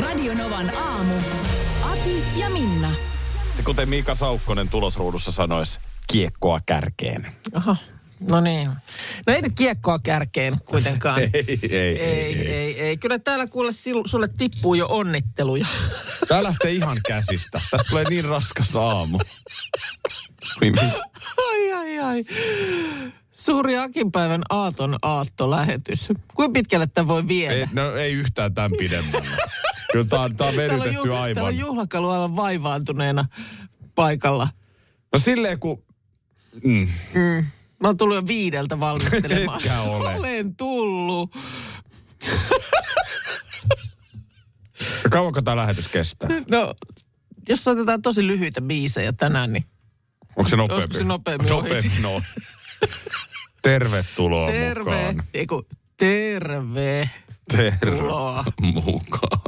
Radionovan aamu. Ati ja Minna. Kuten Miika Saukkonen tulosruudussa sanoisi, kiekkoa kärkeen. Aha. No niin. No ei nyt kiekkoa kärkeen kuitenkaan. Ei, ei, ei, ei, ei, ei. Kyllä täällä kuule sil- sulle tippuu jo onnitteluja. Tää lähtee ihan käsistä. Tästä tulee niin raskas aamu. ai, ai, ai. Suuri Akinpäivän aaton aattolähetys. Kuinka pitkälle tämä voi viedä? Ei, no ei yhtään tämän pidemmälle. Kyllä tää on, on venytetty ju- aivan. täällä on juhlakalu aivan vaivaantuneena paikalla. No silleen kun... Mm. Mä oon tullut jo viideltä valmistelemaan. Etkä ole. Olen tullut. Kauanko tämä lähetys kestää? No, jos otetaan tosi lyhyitä biisejä tänään, niin Onko se nopeampi? Olisiko se nopeammin ohi? Nopeampi, no. Tervetuloa terve. mukaan. Eiku, terve. Tervetuloa mukaan.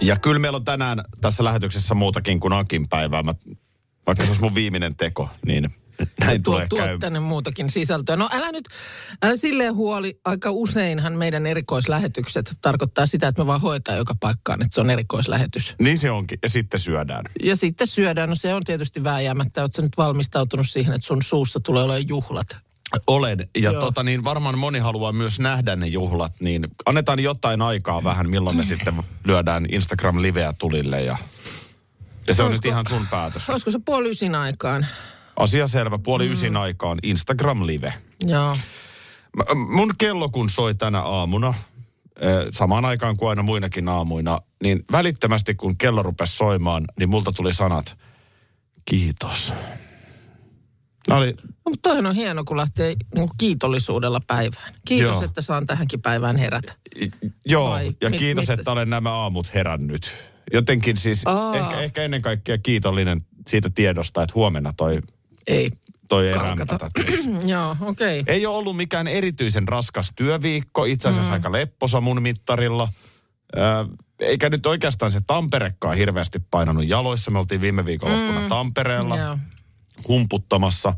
Ja kyllä meillä on tänään tässä lähetyksessä muutakin kuin Akin päivää. Mä, vaikka se olisi mun viimeinen teko, niin näin tuo, tulee tuo käy. tänne muutakin sisältöä. No älä nyt, älä silleen huoli. Aika useinhan meidän erikoislähetykset tarkoittaa sitä, että me vaan hoitaa joka paikkaan, että se on erikoislähetys. Niin se onkin. Ja sitten syödään. Ja sitten syödään. No se on tietysti vääjäämättä. Oletko nyt valmistautunut siihen, että sun suussa tulee olemaan juhlat? Olen. Ja Joo. tota niin, varmaan moni haluaa myös nähdä ne juhlat, niin annetaan jotain aikaa vähän, milloin me sitten lyödään Instagram-liveä tulille ja... Ja se on Olisiko- nyt ihan sun päätös. Olisiko se puoli ysin aikaan? Asia selvä. Puoli ysin aikaan Instagram-live. Joo. Mun kello kun soi tänä aamuna, eh, samaan aikaan kuin aina muinakin aamuina, niin välittömästi kun kello rupesi soimaan, niin multa tuli sanat, kiitos. Nämä oli, No, mutta toihan on hieno, kun lähtee niin kiitollisuudella päivään. Kiitos, Joo. että saan tähänkin päivään herätä. joo, Vai ja mit- kiitos, mit- että olen nämä aamut herännyt. Jotenkin siis, Aa. ehkä, ehkä ennen kaikkea kiitollinen siitä tiedosta, että huomenna toi, Ei. toi ei. Joo, okei. Okay. Ei ole ollut mikään erityisen raskas työviikko, itse asiassa mm. aika lepposa mun mittarilla. Ö, eikä nyt oikeastaan se Tamperekaan hirveästi painanut jaloissa. Me oltiin viime viikonloppuna mm. Tampereella Joo. Humputtamassa.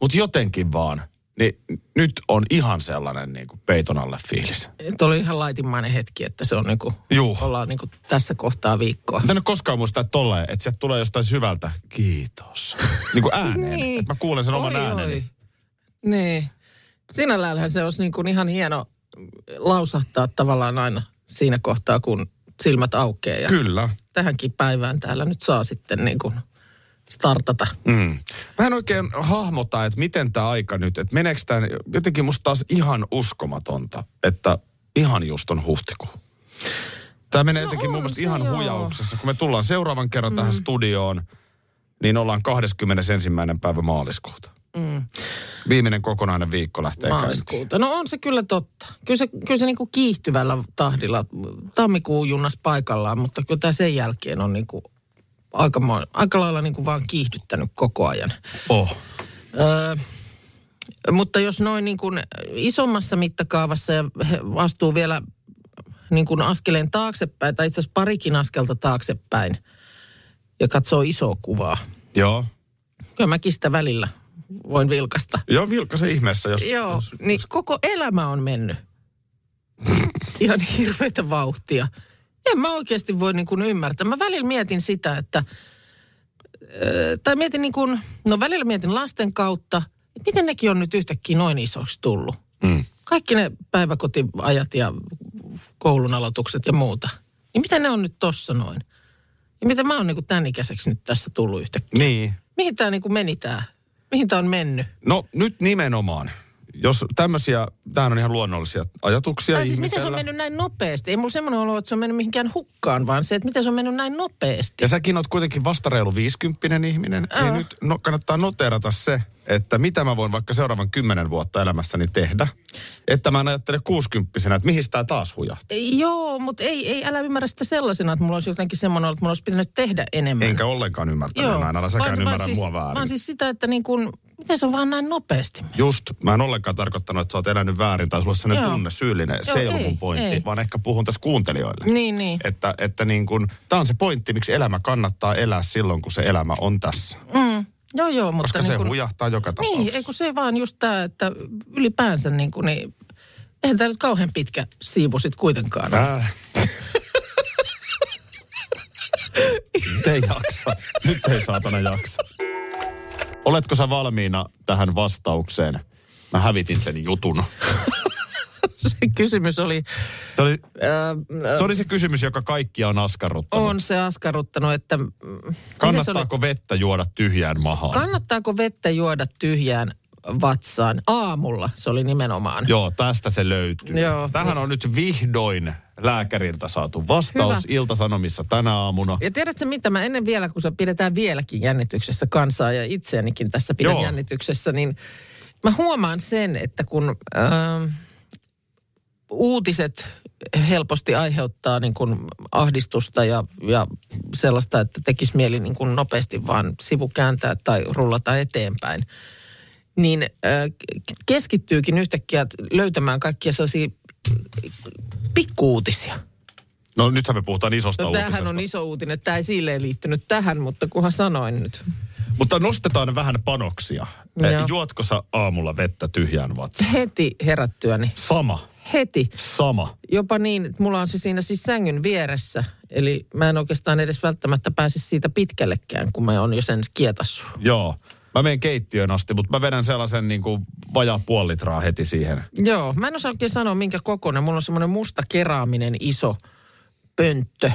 Mutta jotenkin vaan, niin nyt on ihan sellainen niin kuin peiton alle fiilis. Tuo oli ihan laitimmainen hetki, että se on niinku, Juu. ollaan niinku tässä kohtaa viikkoa. Mä en ole koskaan muistaa että tolleen, että sieltä tulee jostain syvältä, kiitos. niin kuin ääneen, Niin. että mä kuulen sen oman Oi, ääneni. oi. Niin. Sinälläänhän se olisi niinku ihan hieno lausahtaa tavallaan aina siinä kohtaa, kun silmät aukeaa. Ja Kyllä. tähänkin päivään täällä nyt saa sitten niinku startata. Mm. Mä en oikein hahmota, että miten tämä aika nyt, että meneekö tämä, jotenkin musta taas ihan uskomatonta, että ihan just on huhtikuu. Tämä menee No jotenkin mun mielestä ihan joo. huijauksessa. Kun me tullaan seuraavan kerran mm. tähän studioon, niin ollaan 21. päivä maaliskuuta. Mm. Viimeinen kokonainen viikko lähtee käyntiin. Maaliskuuta. No on se kyllä totta. Kyllä se, kyllä se niinku kiihtyvällä tahdilla tammikuun junnas paikallaan, mutta kyllä tämä sen jälkeen on niinku aika, aika lailla niinku vaan kiihdyttänyt koko ajan. Oh. Öö, mutta jos noin niin kuin isommassa mittakaavassa ja astuu vielä niin kuin askeleen taaksepäin, tai itse asiassa parikin askelta taaksepäin, ja katsoo isoa kuvaa. Joo. Kyllä mäkin sitä välillä voin vilkasta. Joo, vilkkasen ihmeessä, jos... Joo, jos, niin koko elämä on mennyt. Ihan hirveätä vauhtia. En mä oikeasti voi niin kuin ymmärtää. Mä välillä mietin sitä, että... Tai mietin niin kuin... No välillä mietin lasten kautta, että miten nekin on nyt yhtäkkiä noin isoksi tullut. Mm. Kaikki ne päiväkotiajat ja koulun aloitukset ja muuta. Niin miten ne on nyt tossa noin? Ja miten mä oon niin kuin tämän ikäiseksi nyt tässä tullut yhtäkkiä? Niin. Mihin tämä niin kuin meni tämä? Mihin tämä on mennyt? No nyt nimenomaan, jos tämmöisiä tämähän on ihan luonnollisia ajatuksia Tai siis miten se on mennyt näin nopeasti? Ei mulla semmoinen olo, että se on mennyt mihinkään hukkaan, vaan se, että miten se on mennyt näin nopeasti. Ja säkin oot kuitenkin vasta reilu 50 ihminen, Joo. niin nyt no, kannattaa noterata se, että mitä mä voin vaikka seuraavan kymmenen vuotta elämässäni tehdä. Että mä en ajattele 60 että mihin tämä taas hujahtaa. Ei, Joo, mutta ei, ei, älä ymmärrä sitä sellaisena, että mulla olisi jotenkin semmoinen, että mulla olisi pitänyt tehdä enemmän. Enkä ollenkaan ymmärtänyt näin, älä säkään ymmärrä siis, mua väärin. Vaan siis sitä, että niin kuin, miten se on vaan näin nopeasti mennyt? Just, mä en ollenkaan tarkoittanut, että sä oot elänyt väärin tai sulla on sellainen Joo. tunne syyllinen. Se Joo, ei ollut mun pointti, ei. vaan ehkä puhun tässä kuuntelijoille. Niin, niin. Että, että niin kun, tää on se pointti, miksi elämä kannattaa elää silloin, kun se elämä on tässä. Mm. Joo, joo, mutta Koska niin se kuin, hujahtaa joka tapauksessa. Niin, ei kun se vaan just tämä, että ylipäänsä niin kuin, niin, eihän tämä nyt kauhean pitkä siivu sit kuitenkaan. ole. Äh. Nyt ei jaksa. Nyt ei saatana jaksa. Oletko sä valmiina tähän vastaukseen? Mä hävitin sen jutun. Se kysymys oli, Se oli, äh, se, oli se kysymys, joka kaikkia on askarruttanut. on se askarruttanut, että... Kannattaako vettä juoda tyhjään mahaan? Kannattaako vettä juoda tyhjään vatsaan aamulla? Se oli nimenomaan. Joo, tästä se löytyy. Joo. Tähän on nyt vihdoin lääkäriltä saatu vastaus Hyvä. Iltasanomissa tänä aamuna. Ja tiedätkö mitä, mä ennen vielä, kun se pidetään vieläkin jännityksessä kansaa ja itseänikin tässä pidän Joo. jännityksessä, niin mä huomaan sen, että kun äh, uutiset helposti aiheuttaa niin kuin ahdistusta ja, ja sellaista, että tekisi mieli niin kuin nopeasti vaan sivu kääntää tai rullata eteenpäin, niin äh, keskittyykin yhtäkkiä löytämään kaikkia sellaisia pikkuuutisia. No nythän me puhutaan isosta No tämähän uutisesta. on iso uutinen. Tämä ei silleen liittynyt tähän, mutta kunhan sanoin nyt. Mutta nostetaan vähän panoksia. Joo. Juotko sä aamulla vettä tyhjään vatsaan? Heti herättyäni. Sama. Heti. Sama. Jopa niin, että mulla on se siinä siis sängyn vieressä. Eli mä en oikeastaan edes välttämättä pääse siitä pitkällekään, kun mä oon jo sen kietassut. Joo. Mä menen keittiöön asti, mutta mä vedän sellaisen niin kuin vajaa puoli litraa heti siihen. Joo, mä en osaa oikein sanoa minkä kokoinen. Mulla on semmoinen musta keraaminen iso pönttö,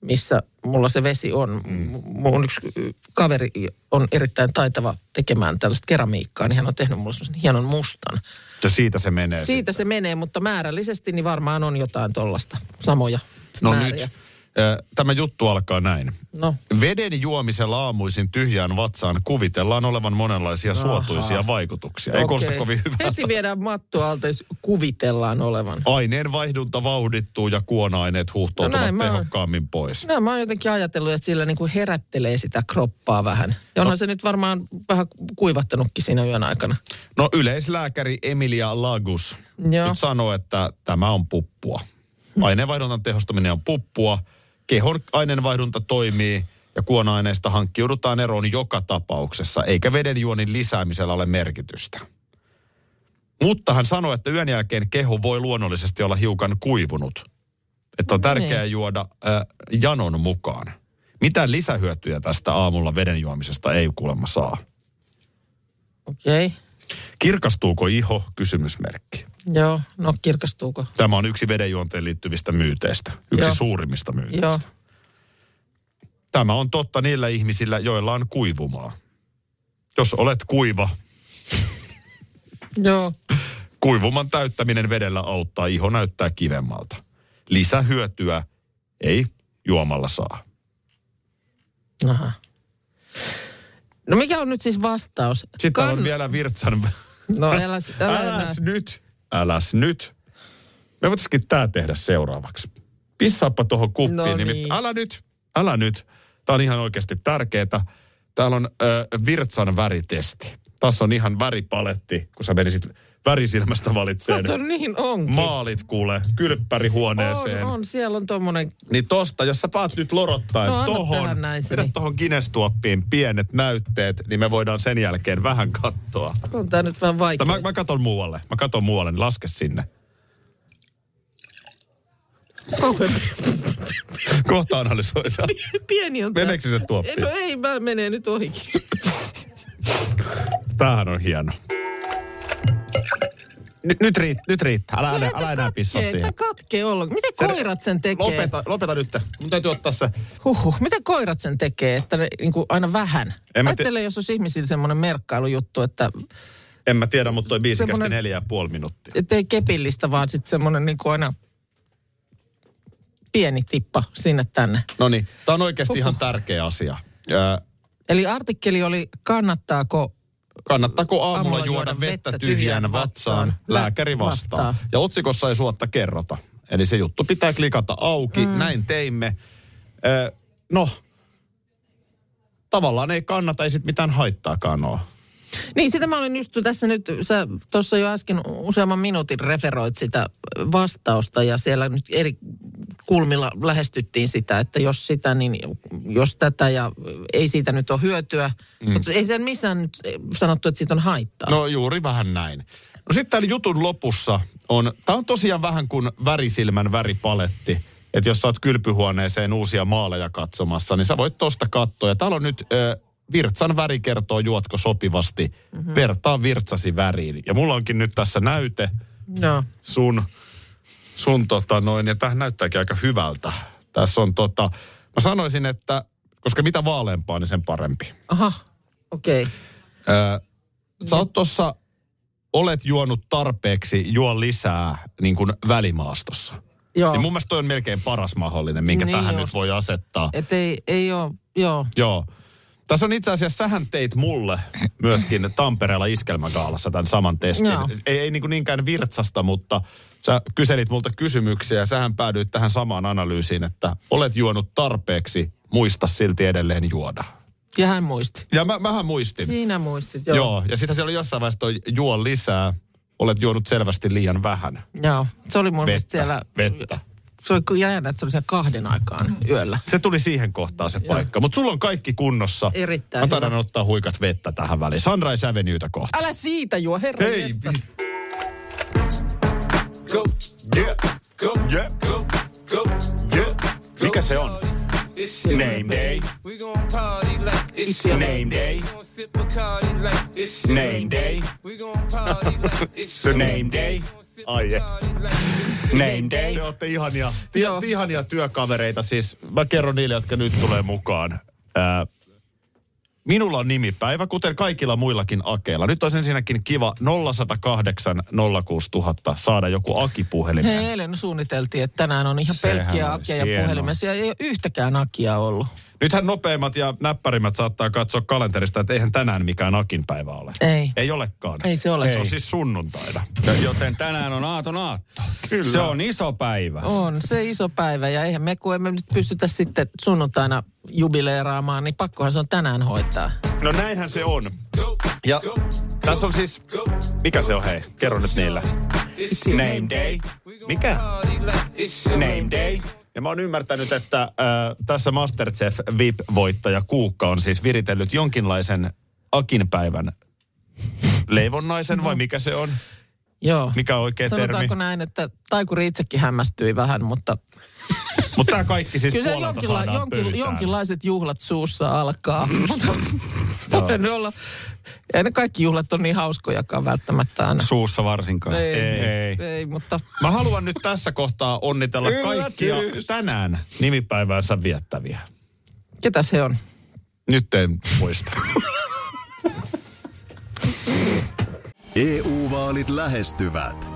missä mulla se vesi on. Mm. Mun yksi kaveri on erittäin taitava tekemään tällaista keramiikkaa, niin hän on tehnyt mulle semmoisen hienon mustan. Ja siitä se menee. Siitä se menee, mutta määrällisesti niin varmaan on jotain tollasta samoja No määriä. nyt. Tämä juttu alkaa näin. No, Veden juomisella aamuisin tyhjään vatsaan kuvitellaan olevan monenlaisia Aha. suotuisia vaikutuksia. Ei kuulosta kovin hyvältä. Heti viedään matto alta, jos kuvitellaan olevan. Aineen vaihdunta vauhdittuu ja kuona-aineet huuhtoutuvat No näin mä tehokkaammin pois. No, mä oon jotenkin ajatellut, että sillä niin kuin herättelee sitä kroppaa vähän. Ja onhan no. se nyt varmaan vähän kuivattanutkin siinä yön aikana. No yleislääkäri Emilia Lagus Joo. nyt sanoo, että tämä on puppua. Aineenvaihduntan tehostuminen on puppua. Kehon aineenvaihdunta toimii ja kuona-aineista hankkiudutaan eroon joka tapauksessa, eikä vedenjuonin lisäämisellä ole merkitystä. Mutta hän sanoi, että yön jälkeen keho voi luonnollisesti olla hiukan kuivunut. Että on No tärkeää niin. juoda äh, janon mukaan. Mitään lisähyötyjä tästä aamulla veden juomisesta ei kuulemma saa. Okei. Okay. Kirkastuuko iho? Kysymysmerkki. Joo, no kirkastuuko? Tämä on yksi vedenjuonteen liittyvistä myyteistä. Yksi Joo. suurimmista myyteistä. Joo. Tämä on totta niillä ihmisillä, joilla on kuivumaa. Jos olet kuiva, Joo. kuivuman täyttäminen vedellä auttaa, iho näyttää kivemmalta. Lisähyötyä ei juomalla saa. Aha. No mikä on nyt siis vastaus? Sitten on vielä virtsan... No älä, älä, älä. Äläs nyt, äläs nyt. Me voitaisiin tämä tehdä seuraavaksi. Pissaappa tuohon kuppiin. No niin. Älä nyt, älä nyt. Tämä on ihan oikeasti tärkeää. Täällä on ö, virtsan väritesti. Tässä on ihan väripaletti, kun sä menisit värisilmästä valitseen. Kato, niin onkin. Maalit kuule, kylppärihuoneeseen. On, on, siellä on tommonen, Niin tosta, jos sä paat nyt lorottaen No, tohon, vedä niin. tohon Guinness-tuoppiin pienet näytteet, niin me voidaan sen jälkeen vähän katsoa. on tää nyt vähän vaikea. Mä, mä katon muualle. Mä katon muualle, niin laske sinne. Kohta analysoidaan. pieni on. Meneekö se tuoppiin? No ei, mä menee nyt ohikin. Tämähän on hieno. Nyt, nyt, riitt, nyt riittää. Älä, älä, älä enää pissaa siihen. Katkee ollenkaan. Miten Se- koirat sen tekee? Lopeta, lopeta nyt. Mun täytyy ottaa se. Huhhuh. Miten koirat sen tekee, että ne niin kuin aina vähän? En Ajattele, jos olisi ihmisillä semmoinen merkkailujuttu, että En mä tiedä, mutta toi biisi kesti Semmonen- neljä ja puoli minuuttia. Että ei kepillistä, vaan sitten semmoinen niin kuin aina pieni tippa sinne tänne. No niin, tää on oikeasti Huhhuh. ihan tärkeä asia. Ja Eli artikkeli oli, kannattaako kannattaako aamulla Aamulla juoda vettä tyhjään vatsaan? Lääkäri Lä- vastaa. vastaa. Ja otsikossa ei suotta kerrota. Eli se juttu pitää klikata auki. Mm. Näin teimme. Ö, no, tavallaan ei kannata, ei sit mitään haittaakaan ole. Niin, sitä mä olin just tässä nyt, sä tuossa jo äsken useamman minuutin referoit sitä vastausta ja siellä nyt eri kulmilla lähestyttiin sitä, että jos sitä, niin jos tätä ja ei siitä nyt ole hyötyä. Mm. Mutta ei sen missään nyt sanottu, että siitä on haittaa. No juuri vähän näin. No sitten täällä jutun lopussa on, tämä on tosiaan vähän kuin värisilmän väripaletti. Että jos sä oot kylpyhuoneeseen uusia maaleja katsomassa, niin sä voit tosta katsoa. Ja täällä on nyt ö, virtsan väri kertoo, juotko sopivasti. Mm-hmm. Vertaa virtsasi väriin. Ja mulla onkin nyt tässä näyte Joo. sun, sun tota noin, ja tähän näyttääkin aika hyvältä. Tässä on tota, mä sanoisin, että koska mitä vaaleampaa, niin sen parempi. Aha, okei. Okay. Öö, sä oot tossa, olet juonut tarpeeksi, juo lisää niin kuin välimaastossa. Joo. Niin mun mielestä toi on melkein paras mahdollinen, minkä Niin tähän just. nyt voi asettaa. Että ei, ei ole, joo. Joo. Tässä on itse asiassa, sähän teit mulle myöskin Tampereella iskelmägaalassa tämän saman testin. Joo. Ei, ei niin kuin niinkään virtsasta, mutta sä kyselit multa kysymyksiä ja sähän päädyit tähän samaan analyysiin, että olet juonut tarpeeksi, muista silti edelleen juoda. Ja hän muisti. Ja mä, mähän muistin. Siinä muistit, Joo. joo. Ja sitten siellä oli jossain vaiheessa toi juo lisää, olet juonut selvästi liian vähän. Joo. Se oli mun mielestä Vettä, siellä... vettä. Se oli jännä, että se oli siellä kahden aikaan yöllä. Se tuli siihen kohtaan se paikka. Mutta sulla on kaikki kunnossa. Erittäin Mä taidan hyvä. ottaa huikat vettä tähän väliin. Sunrise Avenuetä kohta. Älä siitä juo, herra Hei, jestas. Go, yeah, go, yeah, go, go, yeah. Mikä se on? Name day. We gon' party like it's your Name day. Name day. We gon' party like it's The your name day. Ai je. Name day. Te olette ihania, te, Joo. te ihania työkavereita. Siis mä kerron niille, jotka nyt tulee mukaan. Ää, minulla on nimipäivä, kuten kaikilla muillakin akeilla. Nyt olisi ensinnäkin kiva 0108 06000 saada joku Aki-puhelimeen. Hei, eilen suunniteltiin, että tänään on ihan Sehän pelkkiä olisi akia ja hienoa. puhelimessa. Ja ei ole yhtäkään akia ollut. Nythän nopeimmat ja näppärimmät saattaa katsoa kalenterista, että eihän tänään mikään Akin päivä ole. Ei. Ei olekaan. Ei se ole. Se on siis sunnuntaina. Joten tänään on aaton aatto. Kyllä. Se on iso päivä. On se iso päivä ja eihän me, kun emme nyt pystytä sitten sunnuntaina jubileeraamaan, niin pakkohan se on tänään hoitaa. No näinhän se on. Ja tässä on siis, mikä se on hei? Kerro nyt niille. Name day. Mikä? Name day. Ja mä oon ymmärtänyt, että äh, tässä Masterchef VIP-voittaja Kuukka on siis viritellyt jonkinlaisen Akin päivän leivonnaisen, vai mikä se on? Joo. Mikä on oikea Sanotaanko termi? näin, että Taikuri itsekin hämmästyi vähän, mutta Mutta tämä kaikki siis kyllä puolelta jonkilla, saadaan jonkin, pöytään. jonkinlaiset juhlat suussa alkaa. Mutta voi ne olla, ei ne kaikki juhlat on niin hauskojakaan välttämättä aina. Suussa varsinkaan. Ei, Ei. ei, ei mutta Mä haluan nyt tässä kohtaa onnitella Yllätys. kaikkia tänään nimipäiväänsä viettäviä. ketä se on? Nyt en muista. EU-vaalit lähestyvät.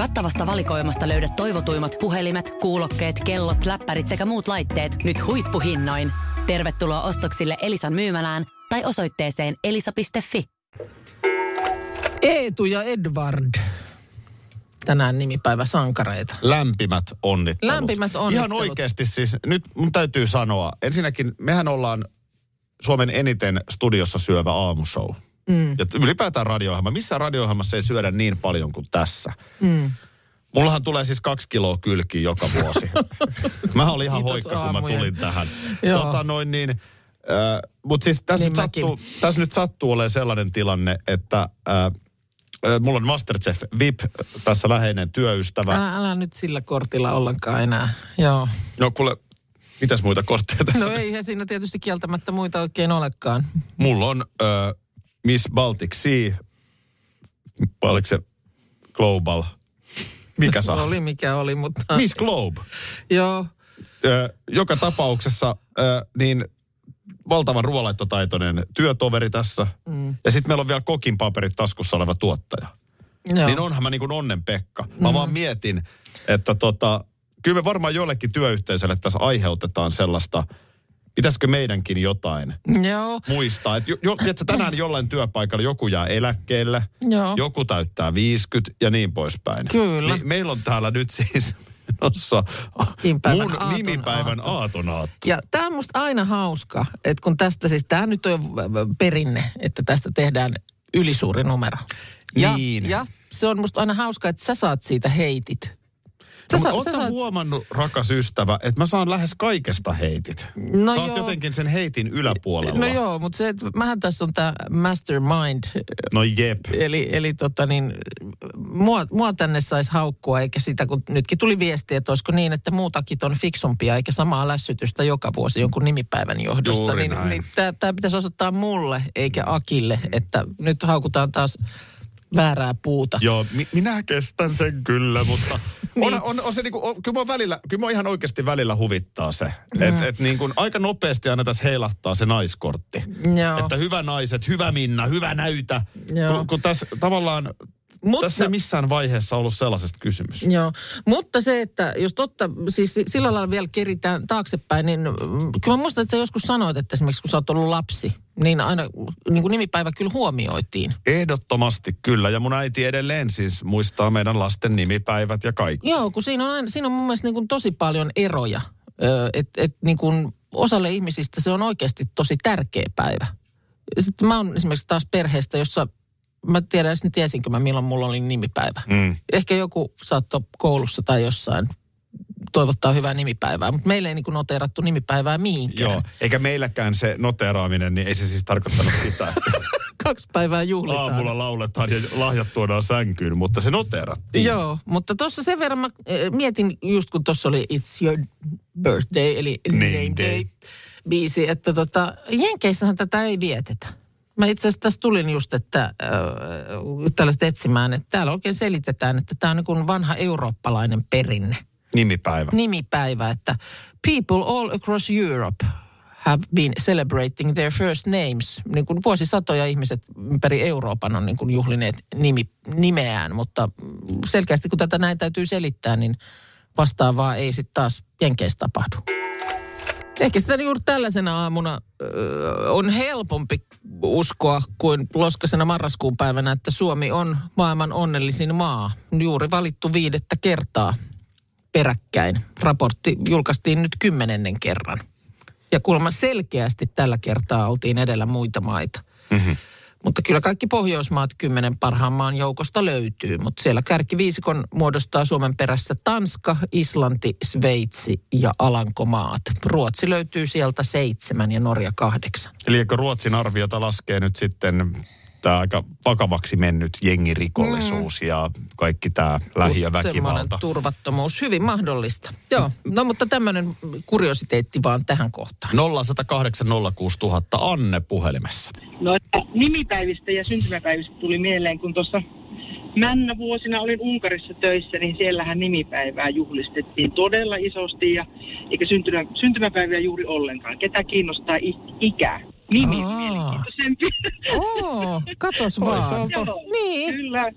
Kattavasta valikoimasta löydät toivotuimmat puhelimet, kuulokkeet, kellot, läppärit sekä muut laitteet nyt huippuhinnoin. Tervetuloa ostoksille Elisan myymälään tai osoitteeseen elisa.fi. Eetu ja Edward. tänään nimipäiväsankareita. Lämpimät onnittelut. Lämpimät Ihan onnittelut. oikeasti siis, nyt mun täytyy sanoa, ensinnäkin mehän ollaan Suomen eniten studiossa syövä aamushow. Mm. Ja ylipäätään radio Missä radio ei syödä niin paljon kuin tässä. Mm. Mullahan tulee siis kaksi kiloa kylkiä joka vuosi. mä olin ihan Kiitos hoikka, kun mä tulin tähän. Tota noin niin, äh, mutta siis tässä, Niin nyt sattuu, tässä nyt sattuu olemaan sellainen tilanne, että äh, äh, mulla on Masterchef VIP tässä läheinen työystävä. Älä, älä nyt sillä kortilla ollenkaan enää. Joo. No kuule, mitäs muita kortteja tässä? No eihän siinä tietysti kieltämättä muita oikein olekaan. Mulla on äh, Miss Baltic Sea, oliko se Global? Mikä saa? Oli mikä oli, mutta... Miss Globe. Joo. Ö, joka tapauksessa ö, niin valtavan ruoalaittotaitoinen työtoveri tässä. Mm. Ja sitten meillä on vielä kokin paperit taskussa oleva tuottaja. Joo. Niin onhan mä niin kuin onnen Pekka. Mä mm. vaan mietin, että tota, kyllä me varmaan jollekin työyhteisölle tässä aiheutetaan sellaista, pitäisikö meidänkin jotain Joo. muistaa. Että jo, jo, tiedätkö, tänään jollain työpaikalla joku jää eläkkeelle, Joo. joku täyttää 50 ja niin poispäin. Kyllä. Niin meillä on täällä nyt siis menossa Nimipäivän mun aaton nimipäivän aatto. aatonaatto. Ja tämä on musta aina hauska, että kun tästä siis, tämä nyt on perinne, että tästä tehdään ylisuuri numero. Ja, Niin. ja se on musta aina hauska, että sä saat siitä heitit. No, Sä mutta sa- oot sä sä saat- huomannut, rakas ystävä, että mä saan lähes kaikesta heitit? No sä oot joo. jotenkin sen heitin yläpuolella. No joo, mutta se, että mähän tässä on tämä mastermind, No jep. eli, eli tota niin, mua, mua tänne saisi haukkua, eikä sitä, kun nytkin tuli viesti, että olisiko niin, että muutakin on fiksumpia, eikä samaa lässytystä joka vuosi jonkun nimipäivän johdosta. Juuri niin näin. niin tämä pitäisi osoittaa mulle, eikä Akille, että nyt haukutaan taas väärää puuta. Joo, mi- minä kestän sen kyllä, mutta Niin. on, on, on se niinku, on, kyllä mua välillä, kyllä mua ihan oikeasti välillä huvittaa se. Mm. Että et niinku, aika nopeasti aina tässä heilahtaa se naiskortti. Joo. Että hyvä naiset, hyvä Minna, hyvä näytä. Joo. Kun, kun tässä tavallaan, Mutta- tässä ei missään vaiheessa ollut sellaisesta kysymys. Joo, mutta se, että jos totta, siis sillä lailla vielä keritään taaksepäin, niin mm, kyllä mä muistan, että sä joskus sanoit, että esimerkiksi kun sä oot ollut lapsi, niin aina niin kuin nimipäivä kyllä huomioitiin. Ehdottomasti kyllä, ja mun äiti edelleen siis muistaa meidän lasten nimipäivät ja kaikki. Joo, kun siinä on, aina, siinä on mun mielestä niin kuin tosi paljon eroja. Että et niin kuin osalle ihmisistä se on oikeasti tosi tärkeä päivä. Sitten mä oon esimerkiksi taas perheestä, jossa mä tiedän edes, niin tiesinkö mä milloin mulla oli nimipäivä. Mm. Ehkä joku saattoi koulussa tai jossain toivottaa hyvää nimipäivää, mutta meillä ei niin noteerattu nimipäivää mihinkään. Joo, eikä meilläkään se noteraaminen, niin ei se siis tarkoittanut sitä, Kaksi päivää juhlitaan. aamulla lauletaan ja lahjat tuodaan sänkyyn, mutta se noterattiin. Joo, mutta tuossa sen verran mä eh, mietin, just kun tuossa oli It's Your Birthday, eli Name Name, Day. Day, biisi, että tota, Jenkeissähän tätä ei vietetä. Mä itse asiassa tässä tulin just, että äh, tällaista etsimään, että täällä oikein selitetään, että tämä on niin kuin vanha eurooppalainen perinne. Nimipäivä. Nimipäivä, että people all across Europe have been celebrating their first names. Niin kuin vuosisatoja ihmiset ympäri Euroopan on niin kuin juhlineet nimi, nimeään, mutta selkeästi kun tätä näin täytyy selittää, niin vastaavaa ei sitten taas Jenkeissä tapahdu. Ehkä sitä juuri tällaisena aamuna ö, on helpompi uskoa kuin loskasena marraskuun päivänä, että Suomi on maailman onnellisin maa. Juuri valittu viidettä kertaa peräkkäin. Raportti julkaistiin nyt kymmenennen kerran. Ja kuulemma selkeästi tällä kertaa oltiin edellä muita maita. Mm-hmm. Mutta kyllä kaikki Pohjoismaat kymmenen parhaan maan joukosta löytyy. Mutta siellä kärkiviisikon muodostaa Suomen perässä Tanska, Islanti, Sveitsi ja Alankomaat. Ruotsi löytyy sieltä seitsemän ja Norja kahdeksan. Eli eikö Ruotsin arviota laskee nyt sitten tämä aika vakavaksi mennyt jengirikollisuus mm. ja kaikki tämä Semmoinen lähiöväkivalta. turvattomuus, hyvin mahdollista. Joo, no mutta tämmöinen kuriositeetti vaan tähän kohtaan. 0108 06000 Anne puhelimessa. No, että nimipäivistä ja syntymäpäivistä tuli mieleen, kun tuossa männä vuosina olin Unkarissa töissä, niin siellähän nimipäivää juhlistettiin todella isosti ja eikä syntymä, syntymäpäiviä juuri ollenkaan. Ketä kiinnostaa ikä? Nimi on Aa. mielenkiintoisempi. Oo, katos vaan. Toisaalta. Niin. Kyllä.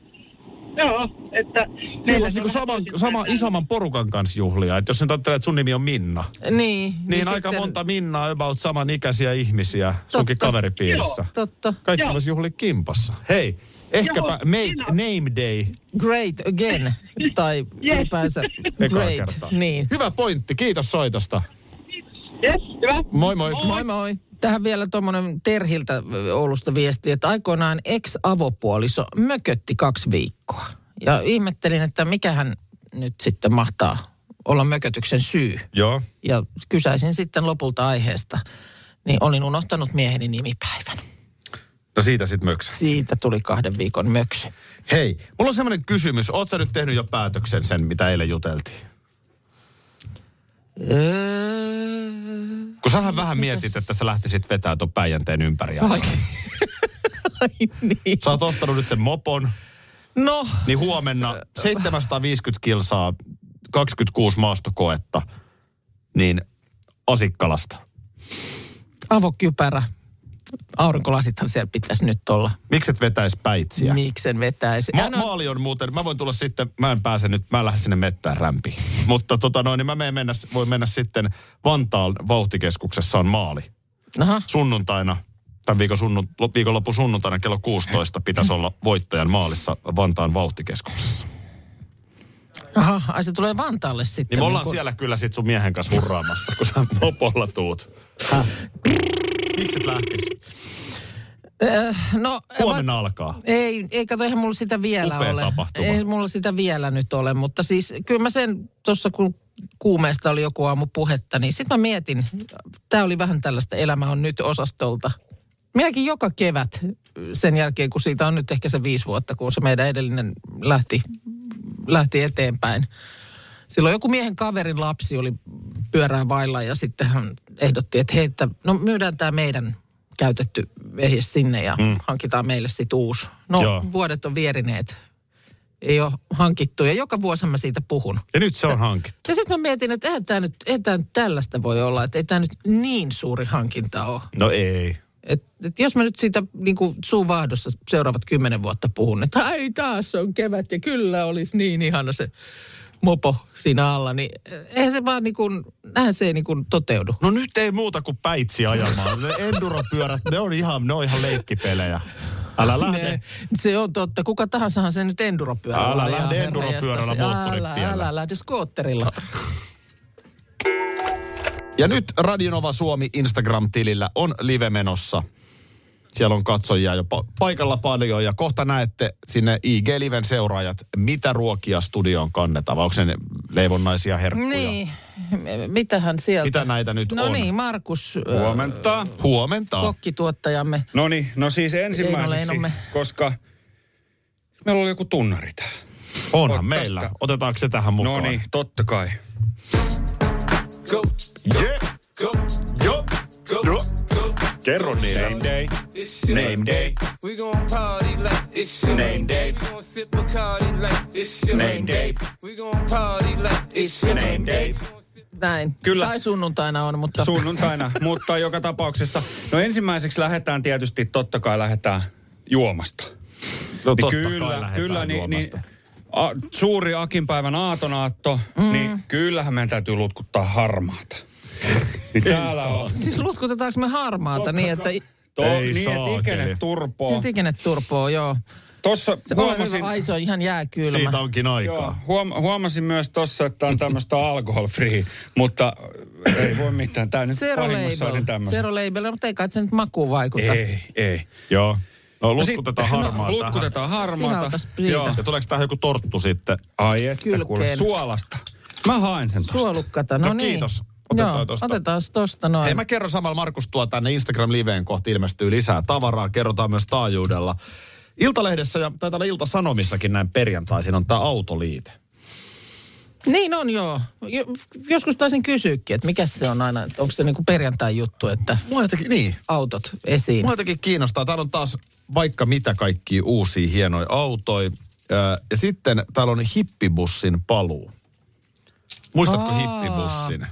Joo, että... Meillä olisi niinku on sama, sama isomman porukan kanssa juhlia. Että jos nyt ajattelee, että sun nimi on Minna, Niin. niin, aika sitten- monta Minnaa about samanikäisiä ihmisiä sunkin Totta. kaveripiirissä. Totta. Kaikki Joo. voisi juhlia kimpassa. Hei, Ehkäpä Joo, make, siinä- name day Great again. Tai Yes. ylipäänsä great. kertaa. Niin. Hyvä pointti, kiitos soitosta. Yes, hyvä. Moi moi. Moi moi. Tähän vielä tuommoinen Terhiltä Oulusta viesti, että aikoinaan ex-avopuoliso mökötti kaksi viikkoa. Ja ihmettelin, että mikähän nyt sitten mahtaa olla mökötyksen syy. Joo. Ja kysäisin sitten lopulta aiheesta. Niin olin unohtanut mieheni nimipäivän. No siitä sit möksä. Siitä tuli kahden viikon möksy. Hei, mulla on semmoinen kysymys. Sä nyt tehnyt jo päätöksen sen, mitä eilen juteltiin? Öö... Kun sähän vähän mietit, että sä lähtisit vetää ton Päijänteen ympäri. Ai, Ai niin. Sä oot ostanut nyt sen mopon, No, niin huomenna 750 kilsaa, 26 maastokoetta, niin Asikkalasta. avokypärä. Aurinkolasithan siellä pitäisi nyt olla. Mikset vetäis päitsiä? Miksen vetäisi. Ma- no, maali on muuten, mä voin tulla sitten, mä en pääse nyt, mä en lähde sinne mettään rämpiin. Mutta tota noin, niin mä menen mennä, voin mennä sitten Vantaan vauhtikeskuksessa on maali. aha, Sunnuntaina, tämän viikon sunnun, viikonloppu sunnuntaina kello 16 pitäisi olla voittajan maalissa Vantaan vauhtikeskuksessa. aha, ai se tulee Vantaalle sitten. Niin me ollaan kuin- siellä kyllä sit sun miehen kanssa hurraamassa, kun sä mopolla tuut. Miksi et lähtis? Äh, no, Huomenna alkaa. Ei, ei kato, eihän mulla sitä vielä Upea ole. tapahtuma. Ei mulla sitä vielä nyt ole, mutta siis kyllä mä sen tuossa kun kuumeesta oli joku aamu puhetta, niin sitten mä mietin, tämä oli vähän tällaista elämä on nyt osastolta. Minäkin joka kevät sen jälkeen, kun siitä on nyt ehkä se viisi vuotta, kun se meidän edellinen lähti, lähti eteenpäin. Silloin joku miehen kaverin lapsi oli pyörää vailla ja sitten hän ehdotti, että hei, että no myydään tämä meidän käytetty vehje sinne ja mm. hankitaan meille sitten uusi. No Joo. vuodet on vierineet, ei ole hankittu ja joka vuosi mä siitä puhun. Ja nyt se on hankittu. Ja sitten mä mietin, että eihän tämä nyt, eihän tää nyt tällaista voi olla, että ei tämä nyt niin suuri hankinta ole. No ei. Et, et jos mä nyt siitä niin kuin suun vaahdossa seuraavat kymmenen vuotta puhun, että ai taas on kevät ja kyllä olisi niin ihana se mopo siinä alla, niin eihän se vaan niin kuin, näinhän se ei niin kuin toteudu. No nyt ei muuta kuin päitsi ajamaan. Ne enduropyörät, ne on ihan, ne on ihan leikkipelejä. Älä lähde. Ne, se on totta. Kuka tahansahan se nyt enduropyörällä Älä lähde enduropyörällä moottoritiellä. Älä, älä lähde skootterilla. Ja nyt Radionova Suomi Instagram-tilillä on live menossa. Siellä on katsojia jo pa- paikalla paljon ja kohta näette sinne IG-liven seuraajat, mitä ruokia studioon kannetaan. Vai onko se ne leivonnaisia herkkuja? Niin, mitähän sieltä? Mitä näitä nyt no on? niin, Markus, Huomenta. Huomenta. kokkituottajamme. No niin, no siis ensimmäiseksi, koska meillä oli joku tunnari tähän. Onhan Ot meillä. tästä. Otetaanko se tähän mukaan? No niin, totta kai. Go, Yeah. go, Jo. go. Kerro niille. Name day, name day, We gon' party like it's your Name day. We gon' sip Bacardi like it's your Name day. We gon' party like it's your name day. Näin. Kyllä. Tai sunnuntaina on, mutta... Sunnuntaina, mutta joka tapauksessa. No ensimmäiseksi lähdetään tietysti, totta kai lähdetään juomasta. No Niin totta kyllä, kai kyllä, niin, niin juomasta. a, suuri Akinpäivän aatonaatto, mm. niin kyllähän meidän täytyy lutkuttaa harmaata. Niin täällä on. Siis lutkutetaanko me harmaata niin, että... To, Ei niin, että ikenet turpoo. Nyt ikinä turpoo, joo. Tossa Se Huomasin... hyvä, ai se on ihan jääkylmä. Siitä onkin joo, aikaa. huom, huomasin myös tossa, että on tämmöistä alcohol free, mutta ei voi mitään. Tää nyt Zero vahingossa label. oli tämmöistä. Zero label, mutta ei kai se nyt makuun vaikuta. Ei, ei. Joo. No No lutkutetaan sitten- harmaa no. Lutkutetaan harmaata. Joo. Ja tuleeko tähän joku torttu sitten? Ai että kuule, suolasta. Mä haen sen tosta. Suolukkata, no, No niin. kiitos. Otetaan Joo, tosta. otetaan tosta noin. Hei mä kerron samalla, Markus tuo tänne Instagram-liveen kohti ilmestyy lisää tavaraa. Kerrotaan myös taajuudella. Iltalehdessä ja taitaa olla Ilta-Sanomissakin näin perjantaisin on tämä autoliite. Niin on joo. Jo- Joskus taisin kysyäkin, että mikä se on aina, että onko se niinku perjantai-juttu, että Mua jotenkin, niin. autot esiin. Mua jotenkin kiinnostaa. Täällä on taas vaikka mitä kaikki uusia hienoja autoja. Ja sitten täällä on hippibussin paluu. Muistatko Aa. hippibussin?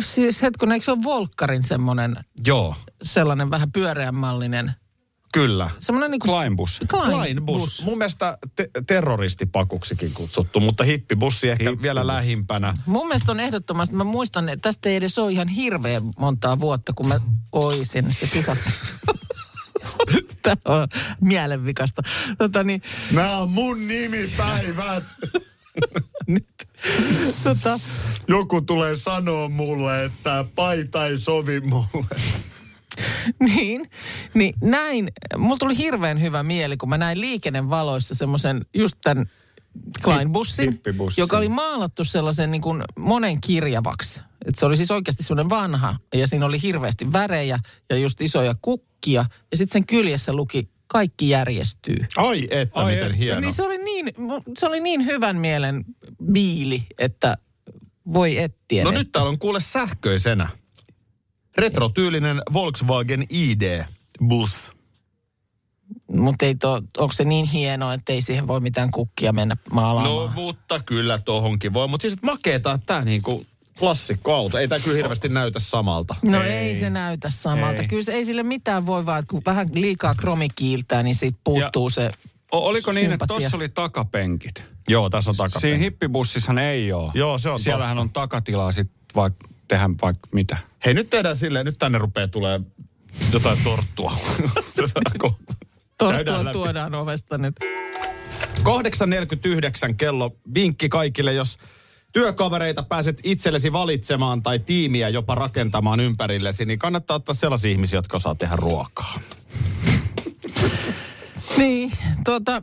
Siis hetkonen, eikö se ole Volkkarin semmoinen, Joo, sellainen vähän pyöreänmallinen, kyllä. semmoinen niinku... Kleinbus. Klein bus. Mun mielestä te- terroristipakuksikin kutsuttu, mutta hippibussi ehkä Hippibus. vielä lähimpänä. Mun mielestä on ehdottomasti, mä muistan, että tästä ei edes ole ihan hirveän montaa vuotta, kun mä oisin se piha. Tämä on mielenvikasta. Tota niin, Nämä on mun nimipäivät. tota, Joku tulee sanoa mulle, että paita ei sovi mulle. niin, niin näin. Mulla tuli hirveän hyvä mieli, kun mä näin liikennevaloissa semmoisen just tämän Kleinbussin, joka oli maalattu sellaisen niin kuin monen kirjavaksi. Et se oli siis oikeasti semmoinen vanha ja siinä oli hirveästi värejä ja just isoja kukkia. Ja sitten sen kyljessä luki kaikki järjestyy. Ai että, Ai miten että. hieno. Niin se oli niin, se oli niin hyvän mielen biili, että voi etsiä. No nyt täällä on kuule sähköisenä. Retrotyylinen Volkswagen ID-bus. Mutta ei to, onko se niin hienoa, että ei siihen voi mitään kukkia mennä maalaamaan? No mutta kyllä tohonkin voi. Mutta siis että makeeta, että tämä niinku klassikkoauto. Ei tämä kyllä hirveästi näytä samalta. No ei, ei se näytä samalta. Ei. Ei. Kyllä se, ei sille mitään voi vaan, että kun vähän liikaa kromi kiiltää, niin siitä puuttuu Ja- se O- oliko niin, että sympatia. tuossa oli takapenkit? Joo, tässä on takapenkki. Siinä hippibussissahan ei ole. Joo, se on Siellähän on takatilaa sit vaikka tehdä vaikka mitä. Hei, nyt tehdään silleen, nyt tänne rupeaa tulee jotain torttua. torttua tuodaan ovesta nyt. 8.49 kello. Vinkki kaikille, jos työkavereita pääset itsellesi valitsemaan tai tiimiä jopa rakentamaan ympärillesi, niin kannattaa ottaa sellaisia ihmisiä, jotka osaa tehdä ruokaa. Niin, tuota,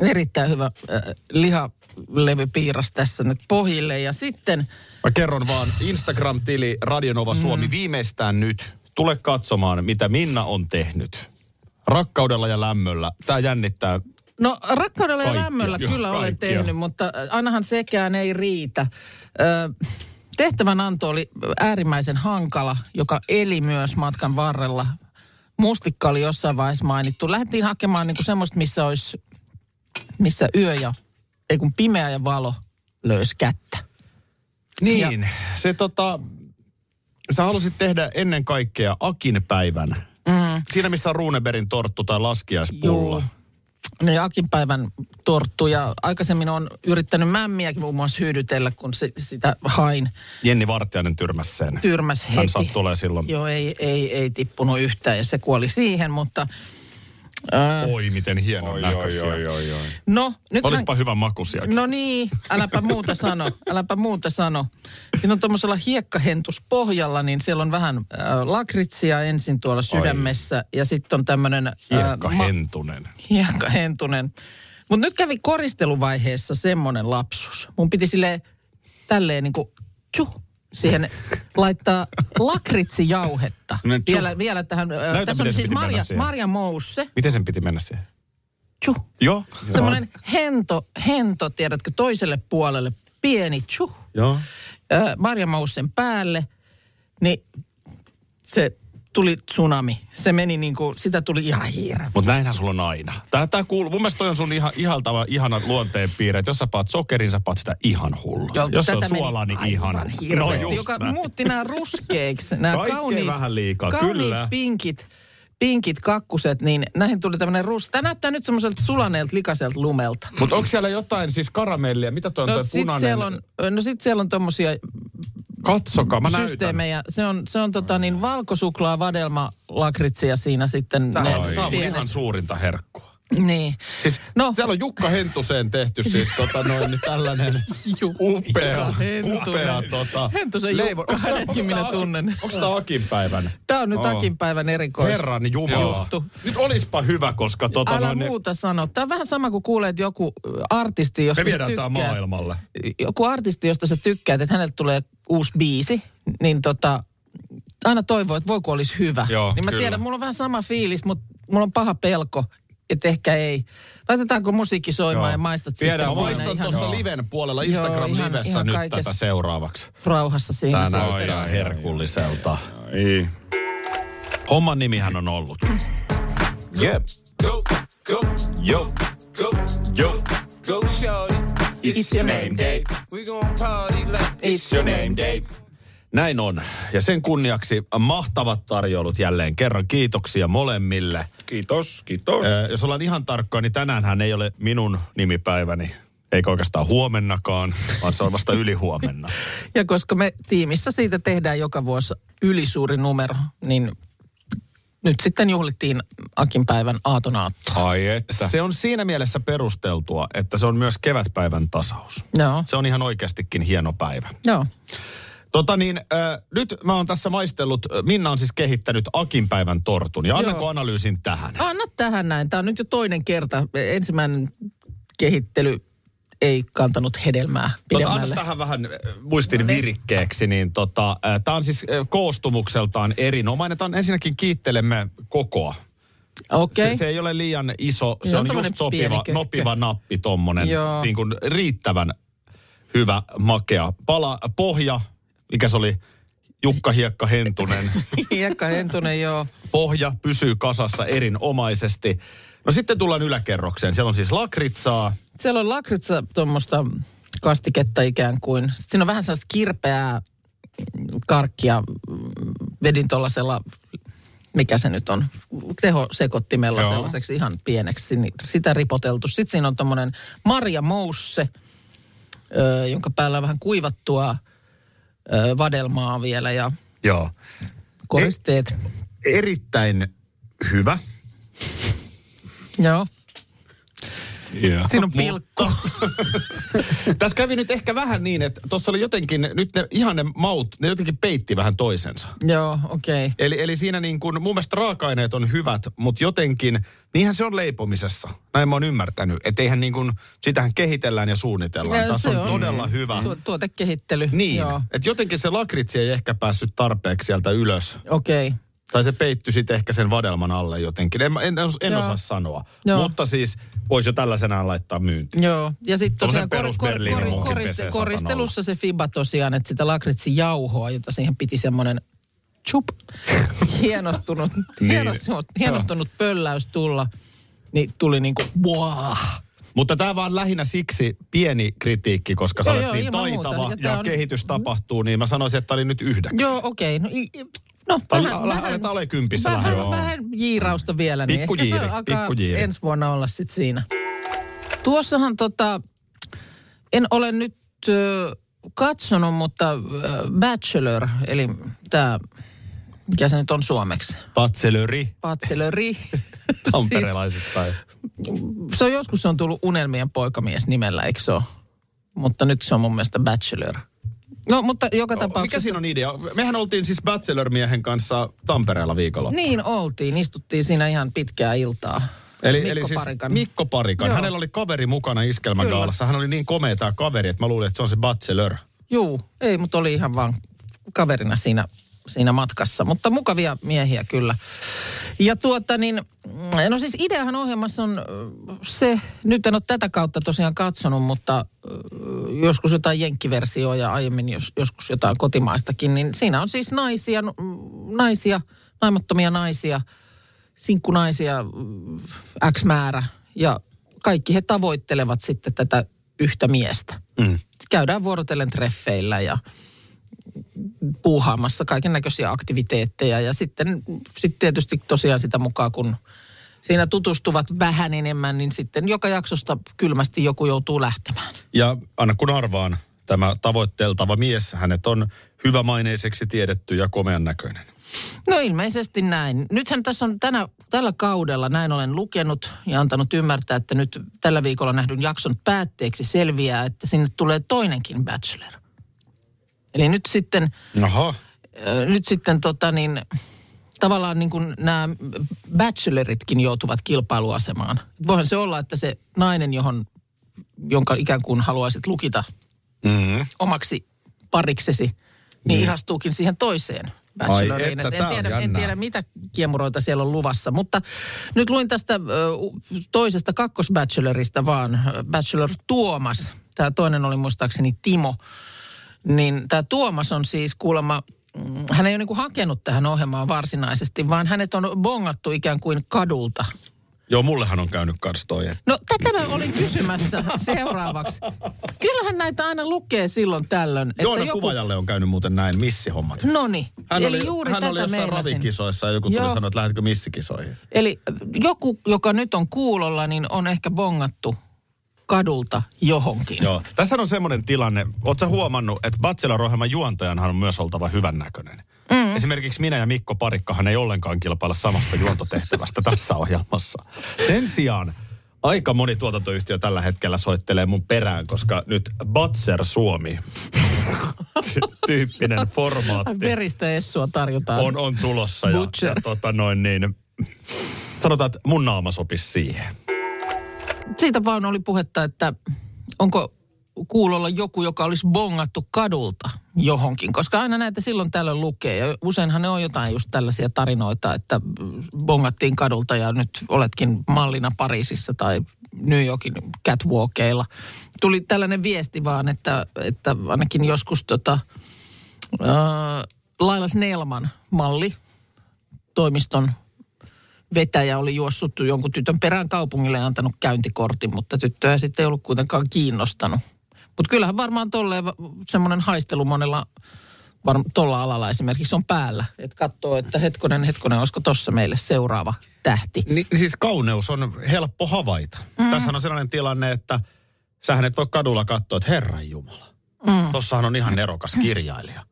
erittäin hyvä äh, lihalevypiiras tässä nyt pohjille. Ja sitten, Mä kerron vaan, Instagram-tili Radionova Suomi viimeistään nyt. Tule katsomaan, mitä Minna on tehnyt. Rakkaudella ja lämmöllä. Tää jännittää. No rakkaudella ja Kaikkia, lämmöllä joo, kyllä olen tehnyt, mutta ainahan sekään ei riitä. Ö, tehtävänanto oli äärimmäisen hankala, joka eli myös matkan varrella. Mustikka oli jossain vaiheessa mainittu. Lähdettiin hakemaan niinku semmoista, missä olisi, missä yö ja, ei kun pimeä ja valo löysi kättä. Niin, se tota... Sä halusit tehdä ennen kaikkea Akin päivän. Mm. Siinä, missä on Runeberin torttu tai laskiaispulla. Juu. No ja Akin päivän torttu ja aikaisemmin on yrittänyt mämmiäkin muun muassa hyödytellä, kun se, sitä hain. Jenni Vartiainen tyrmäsi sen. Tyrmäs heti. Hän sattulee silloin. Joo, ei, ei, ei tippunut yhtään ja se kuoli siihen, mutta... Äh, Oi, miten hieno näköisiä. oi, oi. no, nyt Olispa hyvä makusiakin. No niin, äläpä muuta sano, äläpä muuta sano. Siinä on tuommoisella hiekkahentuspohjalla, niin siellä on vähän äh, lakritsia ensin tuolla sydämessä ja sitten on tämmöinen... Hiekka hentunen. hiekkahentunen. Mutta nyt kävi koristeluvaiheessa semmoinen lapsus. Mun piti sille tälleen niin kuin tjuh, siihen laittaa lakritsijauhetta. No. Vielä, vielä tähän. Näytä, tässä on siis Marja. Marja Mousse. Miten sen piti mennä siihen? Tjuh. Joo. Semmoinen hento, hento, tiedätkö, toiselle puolelle. Pieni tjuh. Joo. Marja Moussen päälle. Niin se tuli tsunami. Se meni niin kuin, sitä tuli ihan hirveä. Mutta näinhän sulla on aina. Tää, tää kuuluu, mun mielestä toi on sun ihan, ihaltava, ihana luonteen piirre, että jos sä paat sokerin, sä paat sitä ihan hullu. Joo, jos se on suolaa, niin ihan. just joka näin. muutti nämä ruskeiksi. Nämä kauniit, vähän liikaa, kauniit kyllä. pinkit, pinkit kakkuset, niin näihin tuli tämmöinen rus. Tämä näyttää nyt semmoiselta sulaneelta likaiselta lumelta. Mutta onko siellä jotain siis karamellia? Mitä toi on No toi sit punainen? siellä on, no sit siellä on tommosia Katsokaa, mä näytän. systeemejä. Se on, se on tota niin valkosuklaa, vadelma, lakritsia siinä sitten. Tää ne on, tää on ihan suurinta herkkua. Niin. Siis No. täällä on Jukka Hentuseen tehty siis tota noin niin tällainen upea, upea tota. Hentusen Jukka, hänetkin minä tunnen. Onko tää Akin päivän? Tämä on nyt Oo. Akin päivän erikois. Herran Jumala. Juttu. Nyt olispa hyvä, koska tota Älä noin, muuta sano. Tämä on vähän sama kuin kuulee, että joku artisti, josta me viedään tykkäät, maailmalle. joku artisti, josta sä tykkäät, että hänelle tulee uusi biisi, niin tota, aina toivoo, että voiko olisi hyvä. Joo, niin mä kyllä. tiedän, mulla on vähän sama fiilis, mutta mulla on paha pelko, että ehkä ei. Laitetaanko musiikki soimaan Joo. ja maistat Viedään sitten maistan ihan tuossa liven puolella Instagram-livessä nyt kaikessa. tätä seuraavaksi. rauhassa siinä. Tää sitten. näyttää herkulliselta. Ei. Homman nimihän on ollut. Yep. Go, go, yo, go, yo, go, shorty. It's your name day. We gon' party like It's your name day. Näin on. Ja sen kunniaksi mahtavat tarjoulut jälleen kerran. Kiitoksia molemmille. Kiitos, kiitos. Ö, jos ollaan ihan tarkkoja, niin tänäänhän ei ole minun nimipäiväni. Eikä oikeastaan huomennakaan, vaan se on vasta ylihuomenna. Ja koska me tiimissä siitä tehdään joka vuosi ylisuuri numero, niin nyt sitten juhlittiin Akin päivän aatonaattoa. Ai että. Se on siinä mielessä perusteltua, että se on myös kevätpäivän tasaus. Joo, Se on ihan oikeastikin hieno päivä. joo. Tota niin, äh, nyt mä oon tässä maistellut, Minna on siis kehittänyt Akin päivän tortun. Ja annako Joo. analyysin tähän? Anna tähän näin. Tämä on nyt jo toinen kerta. Ensimmäinen kehittely ei kantanut hedelmää Tota, pidemmälle. anna tähän vähän äh, muistin No niin. virikkeeksi, niin tota, tämä on siis äh, koostumukseltaan erinomainen. Tää on ensinnäkin kiittelemme kokoa. Okei. Se, se ei ole liian iso, se Joo, on just sopiva, nopiva nappi tommonen, Joo. niin kuin riittävän hyvä, makea. Pala, pohja, mikä se oli, Jukka Hiekka Hentunen. Hiekka Hentunen, joo. Pohja pysyy kasassa erinomaisesti. No sitten tullaan yläkerrokseen. Siellä on siis lakritsaa. Siellä on lakritsa tuommoista kastiketta ikään kuin. Sitten siinä on vähän sellaista kirpeää karkkia. Vedin tuollaisella, mikä se nyt on, tehosekottimella Joo. sellaiseksi ihan pieneksi. Niin sitä ripoteltu. Sitten siinä on tuommoinen Maria Mousse, ö, jonka päällä on vähän kuivattua ö, vadelmaa vielä ja Joo. koristeet. Erittäin hyvä. Joo. Yeah. Siinä on pilkku. Tässä kävi nyt ehkä vähän niin, että tuossa oli jotenkin, nyt ne ihan ne maut, ne jotenkin peitti vähän toisensa. Joo, okei. Okay. Eli, eli siinä niin kuin, mun mielestä raaka-aineet on hyvät, mutta jotenkin, niinhän se on leipomisessa. Näin mä oon ymmärtänyt. Että eihän niin kuin, sitähän kehitellään ja suunnitellaan. Ja Tässä se on, on. todella hyvä. Tu- tuotekehittely. Niin, että jotenkin se lakritsi ei ehkä päässyt tarpeeksi sieltä ylös. okei. Okay. Tai se peittyi sitten ehkä sen vadelman alle jotenkin. En, en, en, en Joo. osaa sanoa. Joo. Mutta siis voisi jo tällaisenaan laittaa myyntiin. Joo, ja sitten tosiaan perus Berliinin munkin pesee koristelussa se fiba tosiaan, että sitä lakritsi-jauhoa, jota siihen piti semmoinen chup, hienostunut, Niin. hienostunut, hienostunut pölläys tulla, niin tuli niinku buah. Mutta tämä vaan lähinnä siksi pieni kritiikki, koska sä olet niin ilman muuta. taitava Ja ja on- kehitys tapahtuu, niin mä sanoisin, että tämä oli nyt yhdeksän. Joo, okei. Okay. No, no vähän, ala- aletaan ole kympissä vähän, vähän. vähän, vähän jiirausta vielä, niin Pikku ehkä jiiri, se alkaa pikku jiiri. ensi vuonna olla sitten siinä. Tuossahan tota, en ole nyt ö, katsonut, mutta ö, Bachelor, eli tämä, mikä se nyt on suomeksi? Patselöri, Bachelori. siis, tamperelaisittain. se on joskus se on tullut Unelmien poikamies nimellä, eikö se ole? Mutta nyt se on mun mielestä Bachelor. No, mutta joka Mikä tapauksessa... siinä on idea? Mehän oltiin siis Bachelor-miehen kanssa Tampereella viikolla. Niin oltiin, istuttiin siinä ihan pitkää iltaa. Eli, Mikko eli siis Parikan. Mikko Parikan. Joo. Hänellä oli kaveri mukana iskelmägaalassa. Hän oli niin komea tämä kaveri, että mä luulin, että se on se Bachelor. Juu, ei, mutta oli ihan vaan kaverina siinä, siinä matkassa. Mutta mukavia miehiä kyllä. Ja tuota niin, no siis ideahan ohjelmassa on ö, se, nyt en ole tätä kautta tosiaan katsonut, mutta ö, joskus jotain jenkkiversioa ja aiemmin jos, joskus jotain kotimaistakin, niin siinä on siis naisia, n- naisia, naimattomia naisia, sinkkunaisia mm, X määrä ja kaikki he tavoittelevat sitten tätä yhtä miestä. Mm. Käydään vuorotellen treffeillä ja puuhaamassa kaiken näköisiä aktiviteetteja ja sitten sit tietysti tosiaan sitä mukaan, kun siinä tutustuvat vähän enemmän, niin sitten joka jaksosta kylmästi joku joutuu lähtemään. Ja anna kun arvaan, tämä tavoitteltava mies, hänet on hyvämaineiseksi tiedetty ja komean näköinen. No ilmeisesti näin. Nythän tässä on tänä, tällä kaudella, näin olen lukenut ja antanut ymmärtää, että nyt tällä viikolla nähdyn jakson päätteeksi selviää, että sinne tulee toinenkin bachelor. Eli nyt sitten, Aha. nyt sitten tota niin, tavallaan niin kuin nämä bacheloritkin joutuvat kilpailuasemaan. Voihan se olla, että se nainen, johon, jonka ikään kuin haluaisit lukita Mm. omaksi pariksesi, niin ihastuukin siihen toiseen bacheloriin. että, Et tää en, tiedä, en tiedä, mitä kiemuroita siellä on luvassa. Mutta nyt luin tästä toisesta kakkosbachelorista vaan, Bachelor Tuomas. Tämä toinen oli muistaakseni Timo. Niin tämä Tuomas on siis kuulemma, mm, hän ei ole niinku hakenut tähän ohjelmaan varsinaisesti, vaan hänet on bongattu ikään kuin kadulta. Joo, mullehan on käynyt kans toi. että- No tätä mä olin kysymässä seuraavaksi. Kyllähän näitä aina lukee silloin tällöin. Joona joku... Kuvajalle on käynyt muuten näin missihommat. No niin, Hän eli oli, juuri hän tätä oli jossain meinasin. ravikisoissa ja joku tuli Joo. sanoa, että lähdetkö missikisoihin. Eli joku, joka nyt on kuulolla, niin on ehkä bongattu kadulta johonkin. Joo. Tässä on semmoinen tilanne, ootko huomannut, että Bachelor-ohjelman juontajanhan on myös oltava hyvännäköinen. Mm, Esimerkiksi minä ja Mikko Parikkahan ei ollenkaan kilpailla samasta juontotehtävästä tässä ohjelmassa. Sen sijaan aika moni tuotantoyhtiö tällä hetkellä soittelee mun perään, koska nyt Batser Suomi ty- tyyppinen formaatti Veristä essua tarjotaan. on, on tulossa. Ja, Butcher. ja tota noin niin, sanotaan, että mun naama sopisi siihen. Siitä vaan oli puhetta, että onko kuulolla joku, joka olisi bongattu kadulta johonkin, koska aina näitä silloin tällöin lukee. Ja useinhan ne on jotain just tällaisia tarinoita, että bongattiin kadulta ja nyt oletkin mallina Pariisissa tai New Yorkin catwalkeilla. Tuli tällainen viesti vaan, että, että ainakin joskus tota, ää, Laila Snellman malli, toimiston vetäjä oli juossut jonkun tytön perään kaupungille ja antanut käyntikortin, mutta tyttöä sitten ei ollut kuitenkaan kiinnostanut. Mutta kyllähän varmaan tolleen semmoinen haistelu monella var, tolla alalla esimerkiksi on päällä. Että katsoo, että hetkonen, hetkonen, olisiko tossa meille seuraava tähti. Niin, siis kauneus on helppo havaita. Mm. Tässähän on sellainen tilanne, että sähän et voi kadulla katsoa, että Herran Jumala. Mm. Tossahan on ihan nerokas kirjailija.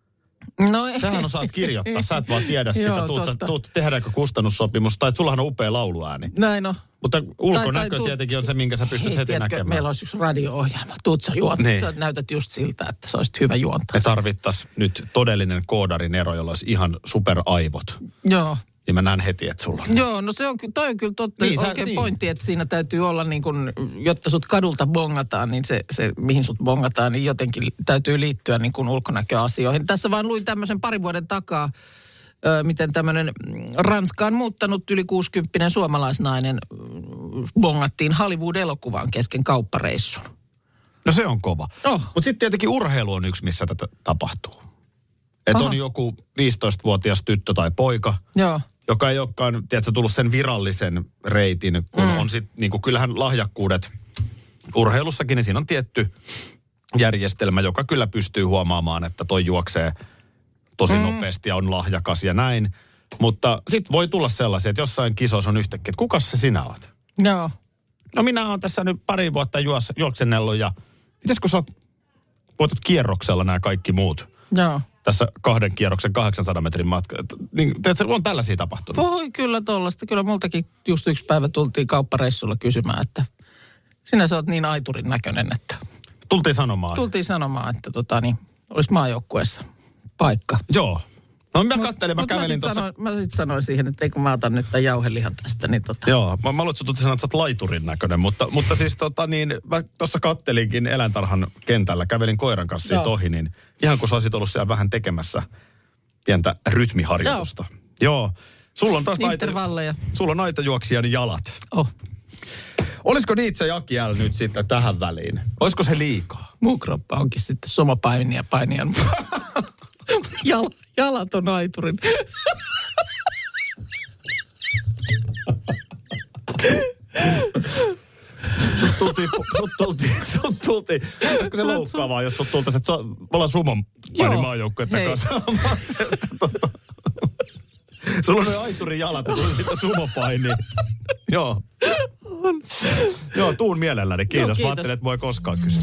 No ei. Sähän osaat kirjoittaa, sä et vaan tiedä sitä. Joo, Tuut, sä, totta. tuut tehdäänkö kustannussopimus, tai sullahan on upea lauluääni. Näin on. Mutta ulkonäkö Tai- tai tietenkin on se, minkä sä pystyt Hei, heti tiedätkö, näkemään. Meillä olisi yksi radio-ohjelma. Tuut sä. Niin. Niin. Sä näytät just siltä, että sä olisit hyvä juontaa. Me tarvittaisiin nyt todellinen koodarin ero, jolla olisi ihan superaivot. Joo. Ja mä näen heti, että sulla on. Joo, no se on, toi on kyllä totta, Niin, niin, sä- oikein niin. niin. pointti, että siinä täytyy olla niin kuin, jotta sut kadulta bongataan, niin se, se mihin sut bongataan, niin jotenkin täytyy liittyä niin kuin ulkonäköasioihin. Tässä vaan luin tämmöisen parin vuoden takaa, miten tämmöinen mm, Ranskaan muuttanut yli 60 suomalaisnainen mm, bongattiin Hollywood-elokuvaan kesken kauppareissun. No se on kova. Oh. Mutta sitten tietenkin urheilu on yksi, missä tätä tapahtuu. Että on joku 15-vuotias tyttö tai poika, Joo. Joka ei olekaan, tiedätkö, tullut sen virallisen reitin, kun mm. on sitten, niin kuin kyllähän lahjakkuudet urheilussakin, niin siinä on tietty järjestelmä, joka kyllä pystyy huomaamaan, että toi juoksee tosi mm. nopeasti ja on lahjakas ja näin. Mutta sitten voi tulla sellaisia, että jossain kisoissa on yhtäkkiä, että kuka se sinä oot? Joo. No minä olen tässä nyt pari vuotta juos, juoksennellut ja mites kun sä oot, voitat kierroksella nämä kaikki muut? Joo. Tässä kahden kierroksen 800 metrin matka. Niin, tiedätkö, on tällaisia tapahtunut. Voi kyllä tollasta. Kyllä multakin just yksi päivä tultiin kauppareissulla kysymään, että sinä sä oot niin aiturin näköinen, että Tultiin sanomaan. tultiin sanomaan, että tota, niin, olisi maajoukkueessa paikka. Joo. No mä Mut- kattelin, mä mut kävelin sit tuossa. sanoin, mä sitten sanoin siihen, että eikö mä otan nyt tämän jauhelihan tästä. Niin tota. Joo, mä, mä luulen, että sanoa, että sä oot laiturin näköinen, mutta, mutta siis tota niin, mä tuossa kattelinkin eläintarhan kentällä, kävelin koiran kanssa siitä ohi, niin ihan kun sä olisit ollut siellä vähän tekemässä pientä rytmiharjoitusta. Joo. Joo. Sulla on taas aita, Intervalleja. sulla on aitajuoksijan jalat. Oh. Olisiko Nietzsche Jaki L nyt sitten tähän väliin? Olisiko se liikaa? Muu kroppa onkin sitten somapainia painijan. Jal, jalat on aiturin. Sut tultiin, sut tultiin, sut tultiin. Olisiko se loukkaavaa, jos sut tultaisi, että me ollaan sumon Joo, painimaajoukkuetta kanssa. Sulla on ne aiturin jalat ja tuli sitten sumopaini. Joo. Joo, tuun mielelläni. Kiitos. Joo, Mä kiitos. ajattelin, että voi koskaan kysyä.